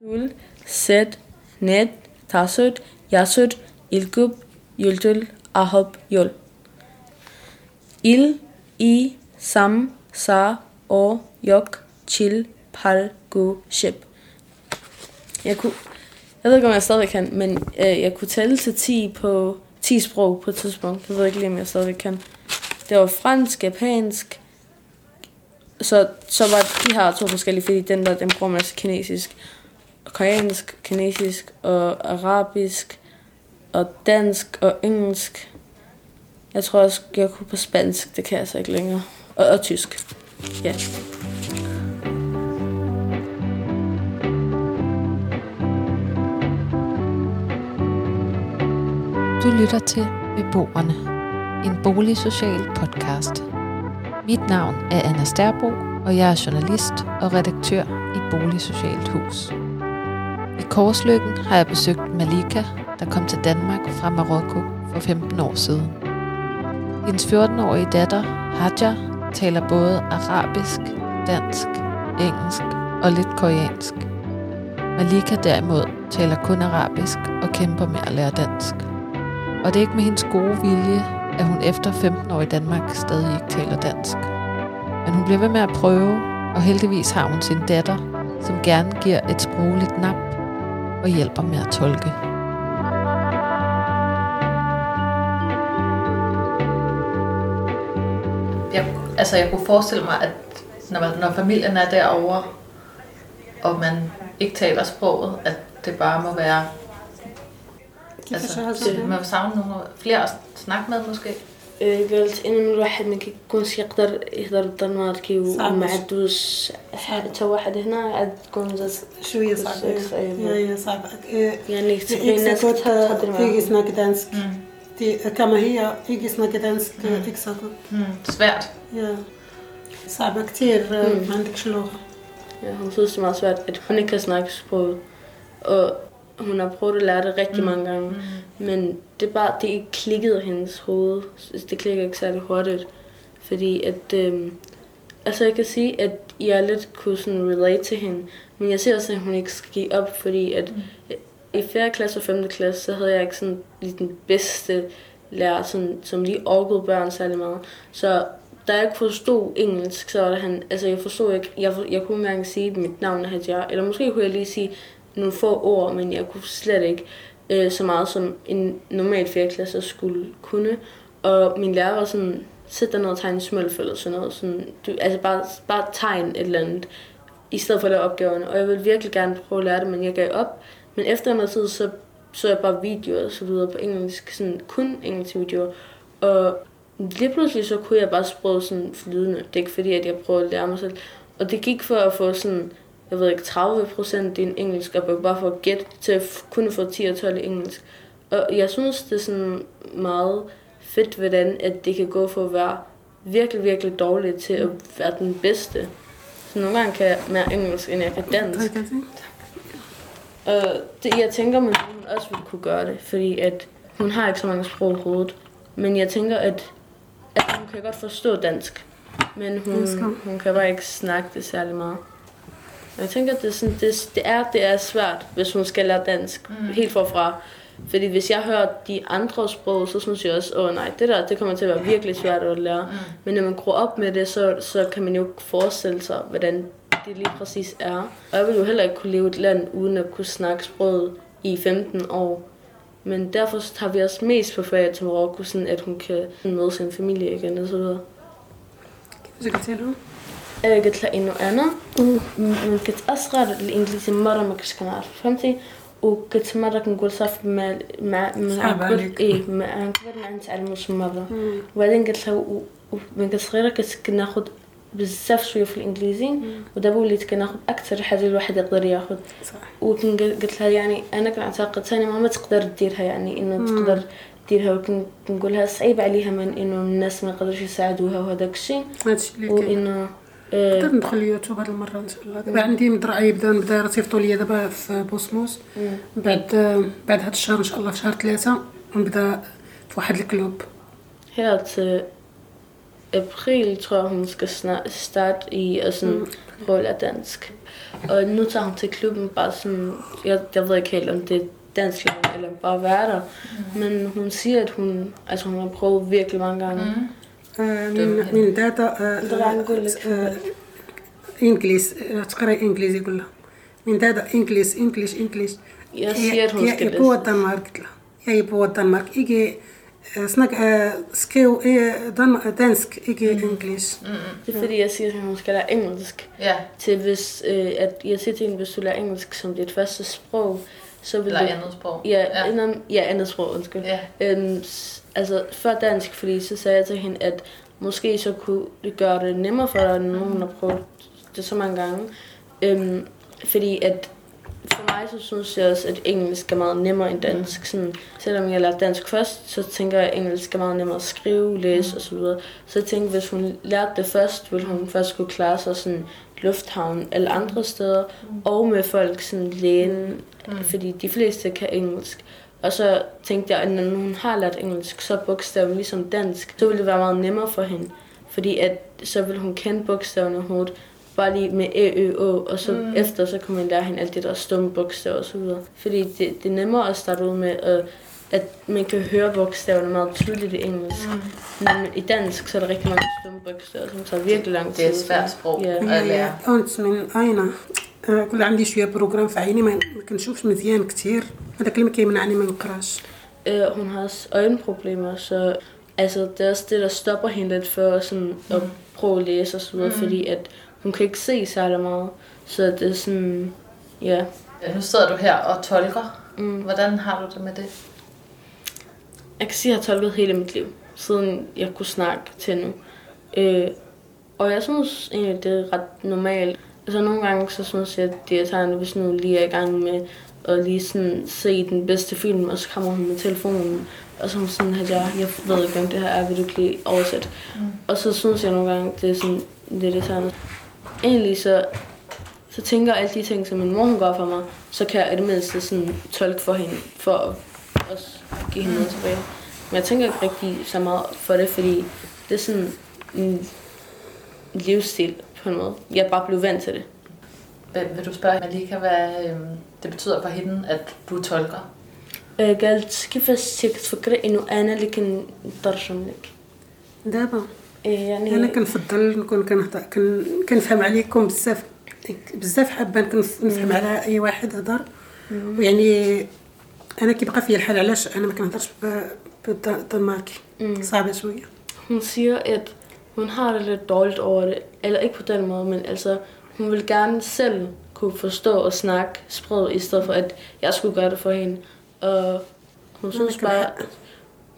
Yul, Set, Net, Tasut, Yasut, ilkup, Yultul, Ahop, Yul. Il, I, Sam, Sa, O, Yok, Chil, Pal, Gu, Ship. Jeg kunne, jeg ved ikke, om jeg stadig kan, men øh, jeg kunne tælle til 10 på 10 sprog på et tidspunkt. Jeg ved ikke lige, om jeg stadig kan. Det var fransk, japansk, så, så var de her to forskellige, fordi den der, den bruger man altså kinesisk, koreansk, kinesisk og arabisk og dansk og engelsk. Jeg tror også, jeg kunne på spansk, det kan jeg så ikke længere. Og, og tysk. Ja. Du lytter til Beboerne, en boligsocial podcast. Mit navn er Anna Sterbo, og jeg er journalist og redaktør i Boligsocialt Hus. Korslykken har jeg besøgt Malika, der kom til Danmark fra Marokko for 15 år siden. Hendes 14-årige datter, Hadja, taler både arabisk, dansk, engelsk og lidt koreansk. Malika derimod taler kun arabisk og kæmper med at lære dansk. Og det er ikke med hendes gode vilje, at hun efter 15 år i Danmark stadig ikke taler dansk. Men hun bliver ved med at prøve, og heldigvis har hun sin datter, som gerne giver et sprogligt nap og hjælper med at tolke. Jeg, altså jeg kunne forestille mig, at når, man, når familien er derovre, og man ikke taler sproget, at det bare må være... Altså, det, man vil savne nogle flere at snakke med måske. إيه، قالت ان الواحد ما كيكونش يقدر يهضر بالدنماركي وما عندوش حتى واحد هنا عاد تكون شوية صعبة. إيه، يعني صعبة. يعني تبغي الناس تهضر معاهم. إيه، في اسمها كدانسك كما هي في اسمها كدانسك سفير صعبة كثير ما عندكش لغة. خصوصا مع سفير انا كسناك سبور hun har prøvet at lære det rigtig mange gange. Men det er bare, det ikke klikket i hendes hoved. Det klikker ikke særlig hurtigt. Fordi at, øhm, altså jeg kan sige, at jeg lidt kunne sådan relate til hende. Men jeg ser også, at hun ikke skal give op, fordi at i 4. klasse og 5. klasse, så havde jeg ikke sådan lige den bedste lærer, sådan, som lige orkede børn særlig meget. Så da jeg ikke forstod engelsk, så var det han, altså jeg forstod ikke, jeg, jeg kunne ikke engang sige, mit navn Hadjar, eller måske kunne jeg lige sige nogle få ord, men jeg kunne slet ikke øh, så meget, som en normal 4. klasse skulle kunne. Og min lærer var sådan, sæt dig ned og tegn smølf eller sådan noget. Sådan, du, altså bare, bare tegn et eller andet, i stedet for at lave opgaverne. Og jeg ville virkelig gerne prøve at lære det, men jeg gav op. Men efter noget tid, så så jeg bare videoer og så videre på engelsk, sådan kun engelske videoer. Og lige pludselig så kunne jeg bare sproget sådan flydende. Det er ikke fordi, at jeg prøvede at lære mig selv. Og det gik for at få sådan, jeg ved ikke, 30 procent i en engelsk, og bare for at gætte til at kunne få 10 og 12 i engelsk. Og jeg synes, det er sådan meget fedt, hvordan at det kan gå for at være virkelig, virkelig dårlig til at være den bedste. Så nogle gange kan jeg mere engelsk, end jeg kan dansk. Og det, jeg tænker, at hun også ville kunne gøre det, fordi at hun har ikke så mange sprog i hovedet. Men jeg tænker, at, at hun kan godt forstå dansk, men hun, hun kan bare ikke snakke det særlig meget. Jeg tænker, at det, sådan, det, det, er, det er svært, hvis hun skal lære dansk mm. helt forfra. Fordi hvis jeg hører de andre sprog, så synes jeg også, åh nej, det der, det kommer til at være virkelig svært at lære. Mm. Men når man gror op med det, så, så kan man jo ikke forestille sig, hvordan det lige præcis er. Og jeg vil jo heller ikke kunne leve et land uden at kunne snakke sproget i 15 år. Men derfor tager vi også mest på ferie til Marokko, sådan at hun kan møde sin familie igen og så videre. Kan du så kan tage nu? قلت لها إنه أنا من كنت أصغر الانجليزي مرة ما كنتش كنعرف فهمتي؟ وكنت مرة كنقول صافي مع مع مع. إيه مع كبر ما نتعلموش مرة. وبعدين قلت لها من كنت صغيرة كنت كناخذ بزاف شوية في الإنجليزي ودابا وليت كناخذ أكثر حاجة الواحد يقدر ياخذ. صح. وقلت لها يعني أنا كنعتقد ثاني ماما تقدر ديرها يعني إنه تقدر ديرها وكنقول لها صعيب عليها من إنه الناس ما يقدروش يساعدوها وهذاك الشيء. هادشي اللي كاين. وإنه إيه. نقدر ندخل اليوتيوب هاد المرة إن شاء الله. دابا عندي مدرعه يبدا نبدا يصيفطوا لي دابا في بوسموس. إيه. بعد بعد هاد الشهر إن شاء الله في شهر ثلاثة نبدا في واحد الكلوب. هيات إبريل تروهمس كسنا إستاد إي اسن رول ادنسك آه، نو تاهم تي كلوب مباسم يضيك هيل انت dansk eller bare være der. Mm. Men hun siger, at hun, altså hun Uh, min, min datter uh, uh, انجليز تقرا انجليزي يقول لها من دادا انجليز انجليز انجليز Jeg siger, at hun jeg, skal jeg bor i Danmark, قلت لها. Jeg bor i Danmark. Ikke snak, skriv dansk, ikke engelsk. Det er fordi, jeg siger, at hun skal lære engelsk. Ja. Til hvis, øh, at jeg siger til hende, hvis du lærer engelsk som dit første sprog, så vil Eller du... andet sprog. Ja, Ja. ja. ja, andet sprog, undskyld. Ja. Øhm, altså, før dansk, fordi så sagde jeg til hende, at måske så kunne det gøre det nemmere for dig, når hun har prøvet det så mange gange. Øhm, fordi at for mig, så synes jeg også, at engelsk er meget nemmere end dansk. Sådan, selvom jeg lærte dansk først, så tænker jeg, at engelsk er meget nemmere at skrive, læse osv. Så jeg tænkte, hvis hun lærte det først, ville hun først kunne klare sig sådan lufthavn eller andre steder, og med folk sådan lægen, fordi de fleste kan engelsk. Og så tænkte jeg, at når hun har lært engelsk, så bogstaven ligesom dansk, så ville det være meget nemmere for hende. Fordi at så vil hun kende bogstaverne hovedet, bare lige med æ, ø, å, og så mm. efter, så kan man lære hende alt det der stumme bogstaver og så videre. Fordi det, det er nemmere at starte ud med, at, at man kan høre bogstaverne meget tydeligt i engelsk. Mm. Men i dansk, så er der rigtig mange stumme bogstaver, som tager virkelig lang tid. Det er et svært sprog Ja. at هي lære. أنت من أين كل عندي شوية بروجرام في عيني ما ما كنشوفش مزيان كتير هذاك اللي ما كيمنعني ما نقراش Øh, hun har også øjenproblemer, så altså, det er også det, der stopper hende lidt for sådan, at prøve at læse og så videre, mm. fordi at hun kan ikke se særlig meget. Så det er sådan, ja. Ja, nu sidder du her og tolker. Mm. Hvordan har du det med det? Jeg kan sige, at jeg har tolket hele mit liv, siden jeg kunne snakke til nu. Øh, og jeg synes egentlig, det er ret normalt. Altså nogle gange, så synes jeg, at det er irriterende, hvis nu lige er i gang med at lige sådan se den bedste film, og så kommer hun med telefonen, og så sådan, at jeg, jeg ved ikke, hvem det her er, vil du ikke lige oversætte? Mm. Og så synes jeg nogle gange, det er sådan lidt irriterende. Egentlig så, så tænker jeg alle de ting, som min mor hun gør for mig, så kan jeg i det mindste sådan tolke for hende, for at også give hende noget tilbage. Men jeg tænker ikke rigtig så meget for det, fordi det er sådan en livsstil på en måde. Jeg er bare blevet vant til det. Vil, vil du spørge Malika, hvad øhm, det betyder for hende, at du tolker? آه، قالت كيفاش تفكري انه أنا اللي كنترجم لك دابا إيه يعني أنا كنفضل نكون كنهضر كن كنفهم عليكم بزاف بزاف حابه نفهم على اي واحد هضر ويعني انا كيبقى فيا الحال علاش انا ما كنهضرش ب- بالدنماركي صعبه شويه hun siger, at hun har det lidt dårligt over det. Eller ikke på den måde, men altså, hun vil gerne selv kunne forstå og snakke sproget, i stedet for at jeg skulle gøre det for hende. Og hun synes kan bare,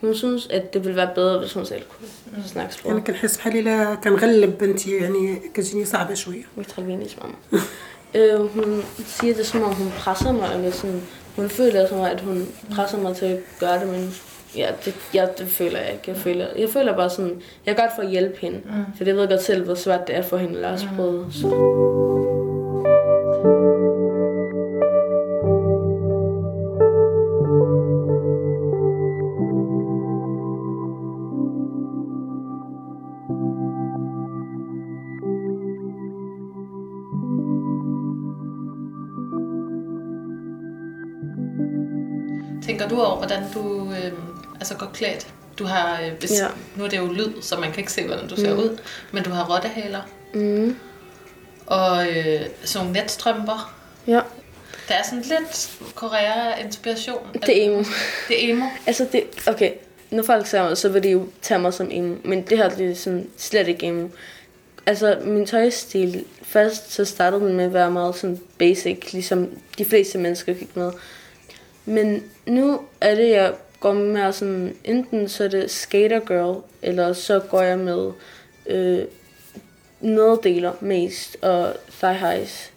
hun synes, at det ville være bedre, hvis hun selv kunne snakke انا sproget. كنحس بحال الا كنغلب بنتي يعني كتجيني صعبه شويه Mitralvinis mamma. øh, hun siger det som om, hun presser mig, eller sådan, hun føler som om, at hun presser mig til at gøre det, men ja, det, ja, det føler jeg ikke. Jeg føler, jeg føler bare sådan, jeg kan godt for at hjælpe hende, mm. for jeg ved godt selv, hvor svært det er for hende at lære sproget. Så. Du har, øh, hvis, Ja. nu er det jo lyd, så man kan ikke se, hvordan du ser ud, men du har rottehaler Mm. og øh, sådan nogle netstrømper. Ja, Der er sådan lidt Korea-inspiration. det er emo. Det er emo. Altså, det, okay, når folk ser mig, så vil de jo tage mig som emo, men det her det er sådan slet ikke emo. Altså, min tøjstil, først så startede den med at være meget sådan basic, ligesom de fleste mennesker gik med. Men nu er det, jeg går med sådan, enten så er det skater girl, eller så går jeg med øh, neddeler mest, og thigh highs.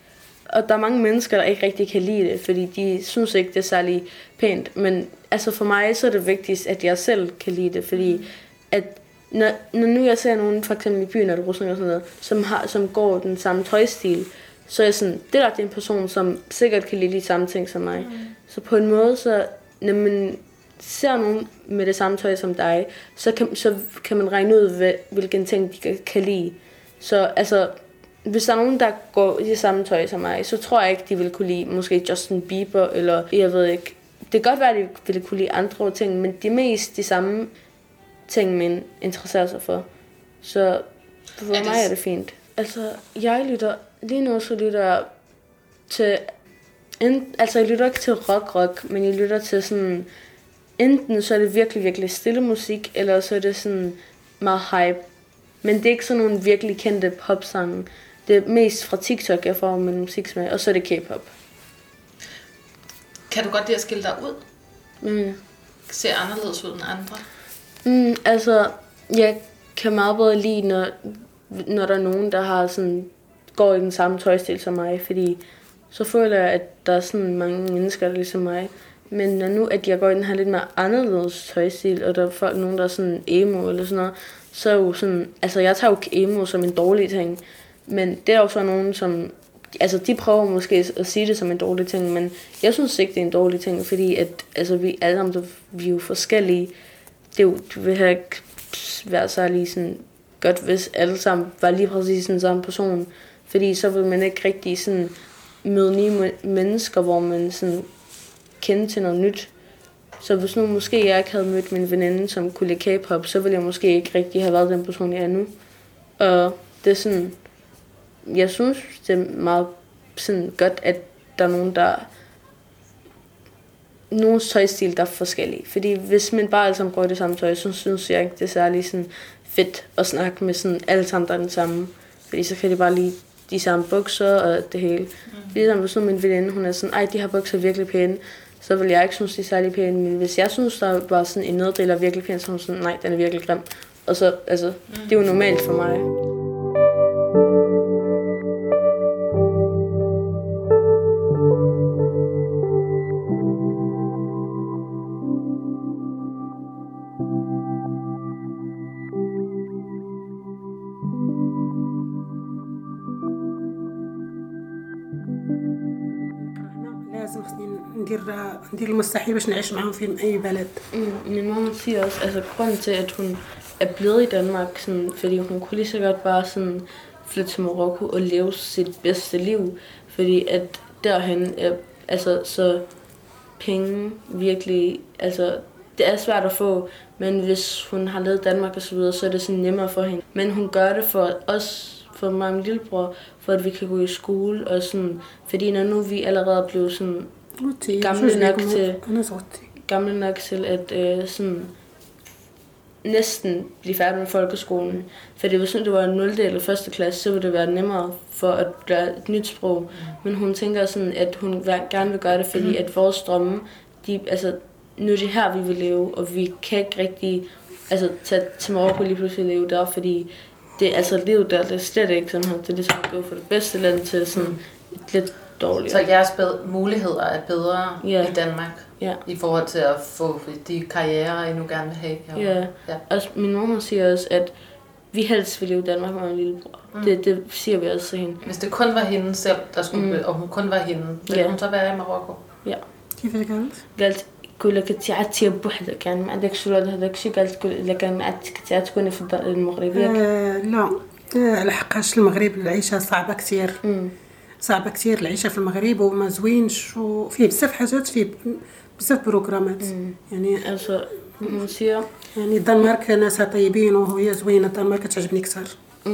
Og der er mange mennesker, der ikke rigtig kan lide det, fordi de synes ikke, det er særlig pænt. Men altså for mig, så er det vigtigst, at jeg selv kan lide det, fordi at når, når nu jeg ser nogen, for eksempel i byen eller Rusland og sådan noget, som, har, som går den samme tøjstil, så er jeg sådan, det der det er en person, som sikkert kan lide de samme ting som mig. Mm. Så på en måde, så, jamen, ser nogen med det samme tøj som dig, så kan, så kan man regne ud, hvad, hvilken ting de kan, kan lide. Så altså, hvis der er nogen, der går i det samme tøj som mig, så tror jeg ikke, de vil kunne lide måske Justin Bieber, eller jeg ved ikke. Det kan godt være, at de ville kunne lide andre ting, men de er mest de samme ting, man interesserer sig for. Så for det mig er det fint. Altså, jeg lytter, lige nu så lytter jeg til, altså jeg lytter ikke til rock-rock, men jeg lytter til sådan, enten så er det virkelig, virkelig stille musik, eller så er det sådan meget hype. Men det er ikke sådan nogle virkelig kendte popsange. Det er mest fra TikTok, jeg får min musiksmag, og så er det K-pop. Kan du godt lide at skille dig ud? Mm. Ser anderledes ud end andre? Mm, altså, jeg kan meget bedre lide, når, når der er nogen, der har sådan, går i den samme tøjstil som mig, fordi så føler jeg, at der er sådan mange mennesker, der er ligesom mig. Men når nu, at jeg går i den her lidt mere anderledes tøjstil, og der er folk, nogen, der er sådan emo eller sådan noget, så er jo sådan, altså jeg tager jo emo som en dårlig ting, men det er jo så nogen, som, altså de prøver måske at sige det som en dårlig ting, men jeg synes ikke, det er en dårlig ting, fordi at, altså vi alle sammen, vi er jo forskellige, det er jo, det vil ikke være særlig sådan godt, hvis alle sammen var lige præcis den samme person. Fordi så vil man ikke rigtig sådan møde nye mennesker, hvor man sådan kender til noget nyt. Så hvis nu måske jeg ikke havde mødt min veninde, som kunne lide K-pop, så ville jeg måske ikke rigtig have været den person, jeg er nu. Og det er sådan, jeg synes, det er meget sådan godt, at der er nogen, der nogens tøjstil, der er forskellige. Fordi hvis man bare alle sammen går i det samme tøj, så synes jeg ikke, det er særlig sådan fedt at snakke med sådan alle sammen, der er den samme. Fordi så kan de bare lide de samme bukser og det hele. Mm. Ligesom hvis nu min veninde, hun er sådan, ej, de her bukser er virkelig pæne, så vil jeg ikke synes, de er særlig pæne. Men hvis jeg synes, der var sådan en nederdel, der er virkelig pæn, så er sådan, nej, den er virkelig grim. Og så, altså, mm. det er jo normalt for mig. ندير ندير المستحيل باش نعيش معاهم في اي بلد Mm, min mor hun siger også, altså grunden til, at hun er blevet i Danmark, sådan, fordi hun kunne lige så godt bare sådan flytte til Marokko og leve sit bedste liv, fordi at derhen er, altså så penge virkelig, altså det er svært at få, men hvis hun har levet i Danmark og så videre, så er det sådan nemmere for hende. Men hun gør det for os, for mig og min lillebror, for at vi kan gå i skole og sådan, fordi når nu vi allerede er blevet sådan 80, gamle nok til... Han er 80. Gamle nok til at øh, sådan næsten blive færdig med folkeskolen. For det var sådan, det var 0. eller 1. klasse, så ville det være nemmere for at lære et nyt sprog. Men hun tænker sådan, at hun gerne vil gøre det, fordi at vores drømme, de, altså, nu er det her, vi vil leve, og vi kan ikke rigtig altså, tage til Marokko lige pludselig leve der, fordi det, altså, livet der det er slet ikke sådan her. Det er ligesom at gå fra det bedste land til sådan et lidt dårligere. Så jeres bed- muligheder er bedre Ja. i Danmark Ja. i forhold til at få de karrierer, I nu gerne vil have? herovre? Ja. ja. Og min mor hun siger også, at vi helst vil leve i Danmark med min lillebror. Mm. Det, det siger vi også til hende. Hvis det kun var hende selv, der skulle, Mm. mm. og hun kun var hende, ville Ja. hun så være i Marokko? كيف قالت قالت يقول لك انت عادتي بوحدك يعني ما عندكش ولاد هذاك الشيء قالت تقول الا كان عادتك كنت عاد تكوني في الدار المغرب ياك آه لا آه لحقاش المغرب العيشه صعبه كتير أمم. صعبه كتير العيشه في المغرب وما زوينش وفيه بزاف حاجات فيه بزاف بروغرامات يعني يعني الدنمارك ناسها طيبين وهي زوينه الدنمارك تعجبني كثر mm,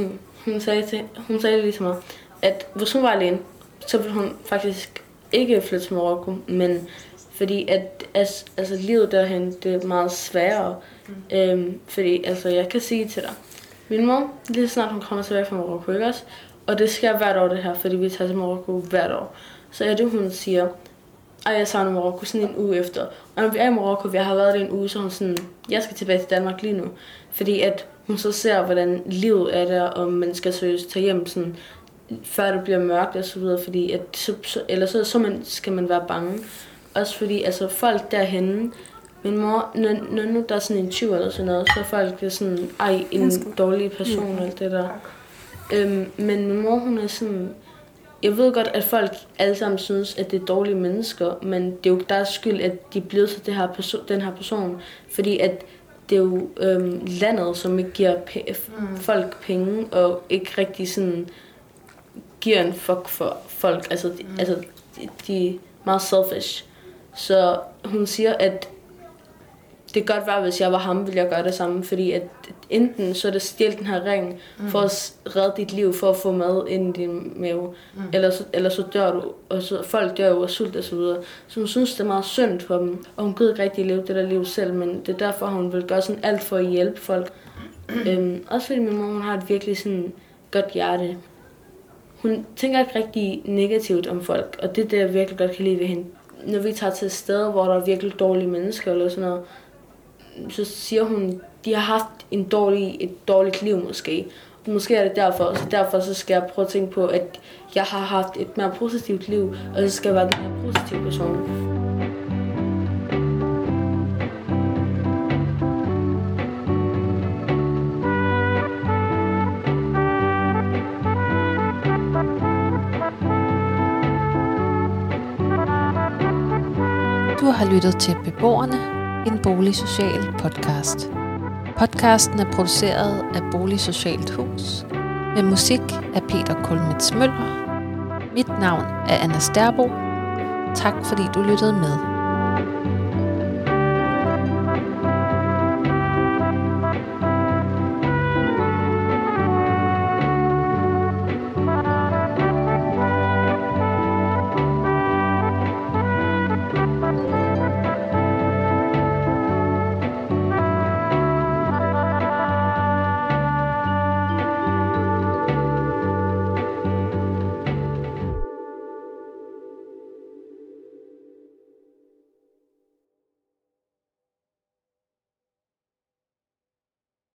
hun var alene så ville hun faktisk ikke flytte til Marokko men fordi at altså, altså livet derhen det er meget sværere mm. øhm, fordi altså jeg kan sige til dig min mor lige så snart hun kommer tilbage fra Marokko ikke også og det sker hvert år det her fordi vi tager til Marokko hvert år så er det hun siger ej, jeg savner Marokko sådan en uge efter. Og når vi er i Marokko, vi har været der en uge, så hun sådan, jeg skal tilbage til Danmark lige nu. Fordi at hun så ser, hvordan livet er der, og man skal seriøst tage hjem sådan, før det bliver mørkt og så videre, fordi at, så, så, eller så, så man, skal man være bange. Også fordi, altså folk derhenne, min mor, når, når nu der er sådan en tyv eller sådan noget, så er folk det sådan, ej, en dårlig person og alt det der. Øhm, men min mor, hun er sådan, jeg ved godt, at folk alle sammen synes, at det er dårlige mennesker, men det er jo deres skyld, at de er blevet til det her perso- den her person. Fordi at det er jo øhm, landet, som ikke giver p- mm. folk penge, og ikke rigtig sådan giver en fuck for folk. Altså, de, mm. altså de, de er meget selfish. Så hun siger, at det kan godt være, hvis jeg var ham, ville jeg gøre det samme, fordi at enten så er det stjæl den her ring mm. for at redde dit liv, for at få mad ind i din mave, mm. eller, så, eller så dør du, og så folk dør jo af sult og så videre. Så hun synes, det er meget synd for dem, og hun gider ikke rigtig leve det der liv selv, men det er derfor, hun vil gøre sådan alt for at hjælpe folk. øhm, også fordi min mor, hun har et virkelig sådan godt hjerte. Hun tænker ikke rigtig negativt om folk, og det er det, jeg virkelig godt kan lide ved hende. Når vi tager til steder, hvor der er virkelig dårlige mennesker eller sådan noget, så siger hun, de har haft en dårlig, et dårligt liv måske. Måske er det derfor, så derfor så skal jeg prøve at tænke på, at jeg har haft et mere positivt liv, og så skal jeg være den her positive person. Du har lyttet til Beboerne, en boligsocial podcast. Podcasten er produceret af Boligsocialt Hus med musik af Peter Kulmets Møller. Mit navn er Anna Sterbo. Tak fordi du lyttede med.